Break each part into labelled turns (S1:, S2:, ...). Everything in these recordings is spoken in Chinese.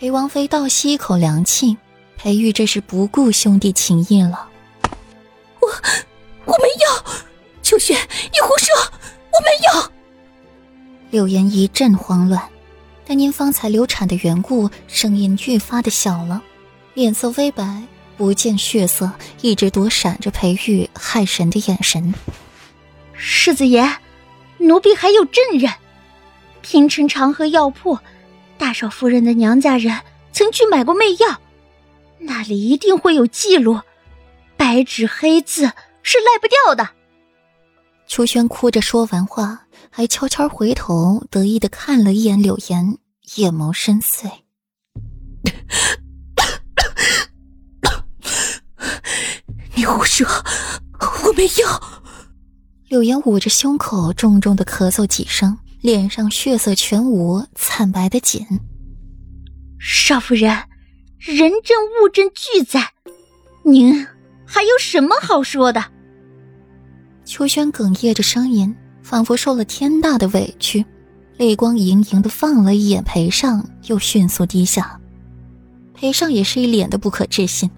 S1: 裴王妃倒吸一口凉气，裴玉这是不顾兄弟情义了。
S2: 我我没有，秋雪，你胡说，我没有。
S1: 柳岩一阵慌乱，但因方才流产的缘故，声音愈发的小了，脸色微白，不见血色，一直躲闪着裴玉害神的眼神。
S3: 世子爷，奴婢还有证人，平城长河药铺。大少夫人的娘家人曾去买过媚药，那里一定会有记录，白纸黑字是赖不掉的。
S1: 秋轩哭着说完话，还悄悄回头，得意的看了一眼柳岩，眼眸深邃。
S2: 你胡说，我没有。
S1: 柳岩捂着胸口，重重的咳嗽几声。脸上血色全无，惨白的紧。
S3: 少夫人，人证物证俱在，您还有什么好说的？
S1: 秋轩哽咽着声音，仿佛受了天大的委屈，泪光盈盈的放了一眼裴尚，又迅速低下。裴尚也是一脸的不可置信，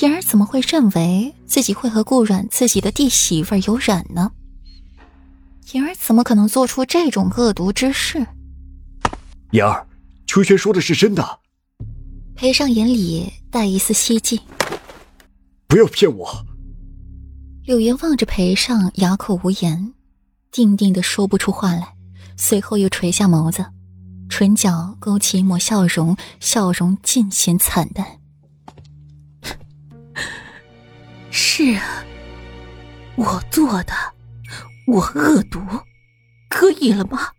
S1: 言儿怎么会认为自己会和顾阮自己的弟媳妇有染呢？言儿怎么可能做出这种恶毒之事？
S4: 妍儿，秋轩说的是真的。
S1: 裴尚眼里带一丝希冀。
S4: 不要骗我。
S1: 柳岩望着裴尚，哑口无言，定定的说不出话来，随后又垂下眸子，唇角勾起一抹笑容，笑容尽显惨淡。
S2: 是啊，我做的。我恶毒，可以了吗？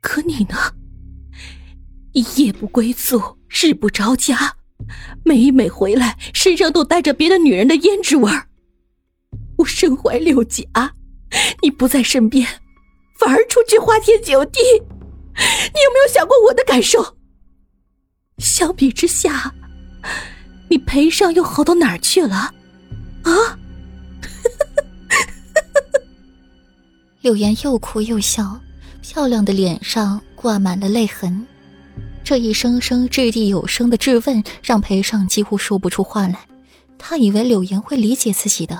S2: 可你呢？夜不归宿，日不着家，每每回来身上都带着别的女人的胭脂味儿。我身怀六甲，你不在身边，反而出去花天酒地，你有没有想过我的感受？相比之下，你裴尚又好到哪儿去了？啊？
S1: 柳岩又哭又笑，漂亮的脸上挂满了泪痕。这一声声掷地有声的质问，让裴尚几乎说不出话来。他以为柳岩会理解自己的。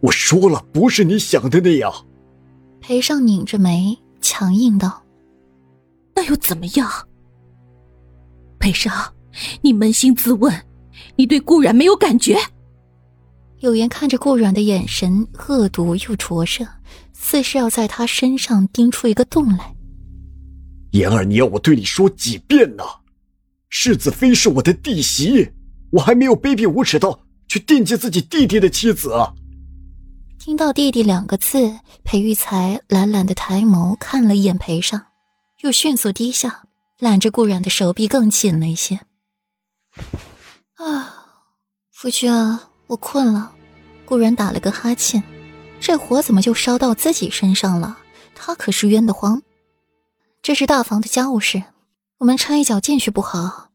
S4: 我说了，不是你想的那样。
S1: 裴尚拧着眉，强硬道：“
S2: 那又怎么样？裴尚，你扪心自问，你对顾然没有感觉？”
S1: 柳岩看着顾阮的眼神恶毒又灼热，似是要在他身上钉出一个洞来。
S4: 言儿，你要我对你说几遍呢？世子妃是我的弟媳，我还没有卑鄙无耻到去惦记自己弟弟的妻子啊。
S1: 听到“弟弟”两个字，裴玉才懒懒的抬眸看了一眼裴尚，又迅速低下，揽着顾阮的手臂更紧了一些。啊，夫君啊！我困了，顾然打了个哈欠。这火怎么就烧到自己身上了？他可是冤得慌。这是大房的家务事，我们掺一脚进去不好。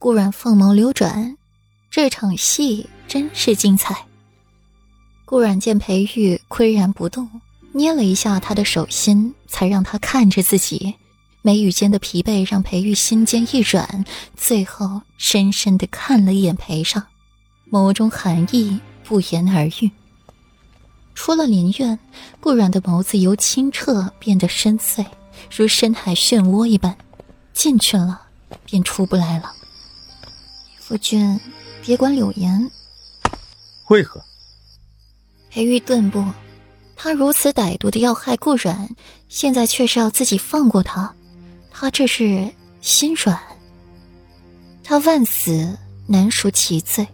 S1: 顾然凤眸流转，这场戏真是精彩。顾然见裴玉岿然不动，捏了一下他的手心，才让他看着自己。眉宇间的疲惫让裴玉心尖一软，最后深深的看了一眼裴尚。眸中寒意不言而喻。出了林院，顾阮的眸子由清澈变得深邃，如深海漩涡一般。进去了，便出不来了。夫君，别管柳岩。
S5: 为何？
S1: 裴玉顿步，他如此歹毒的要害顾阮，现在却是要自己放过他，他这是心软。他万死难赎其罪。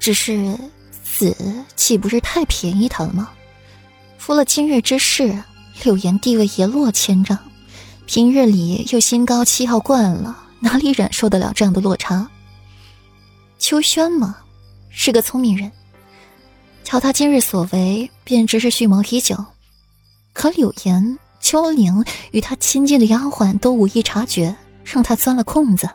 S1: 只是死岂不是太便宜他了吗？除了今日之事，柳岩地位一落千丈，平日里又心高气傲惯了，哪里忍受得了这样的落差？秋轩嘛，是个聪明人，瞧他今日所为，便知是蓄谋已久。可柳岩、秋玲与他亲近的丫鬟都无意察觉，让他钻了空子。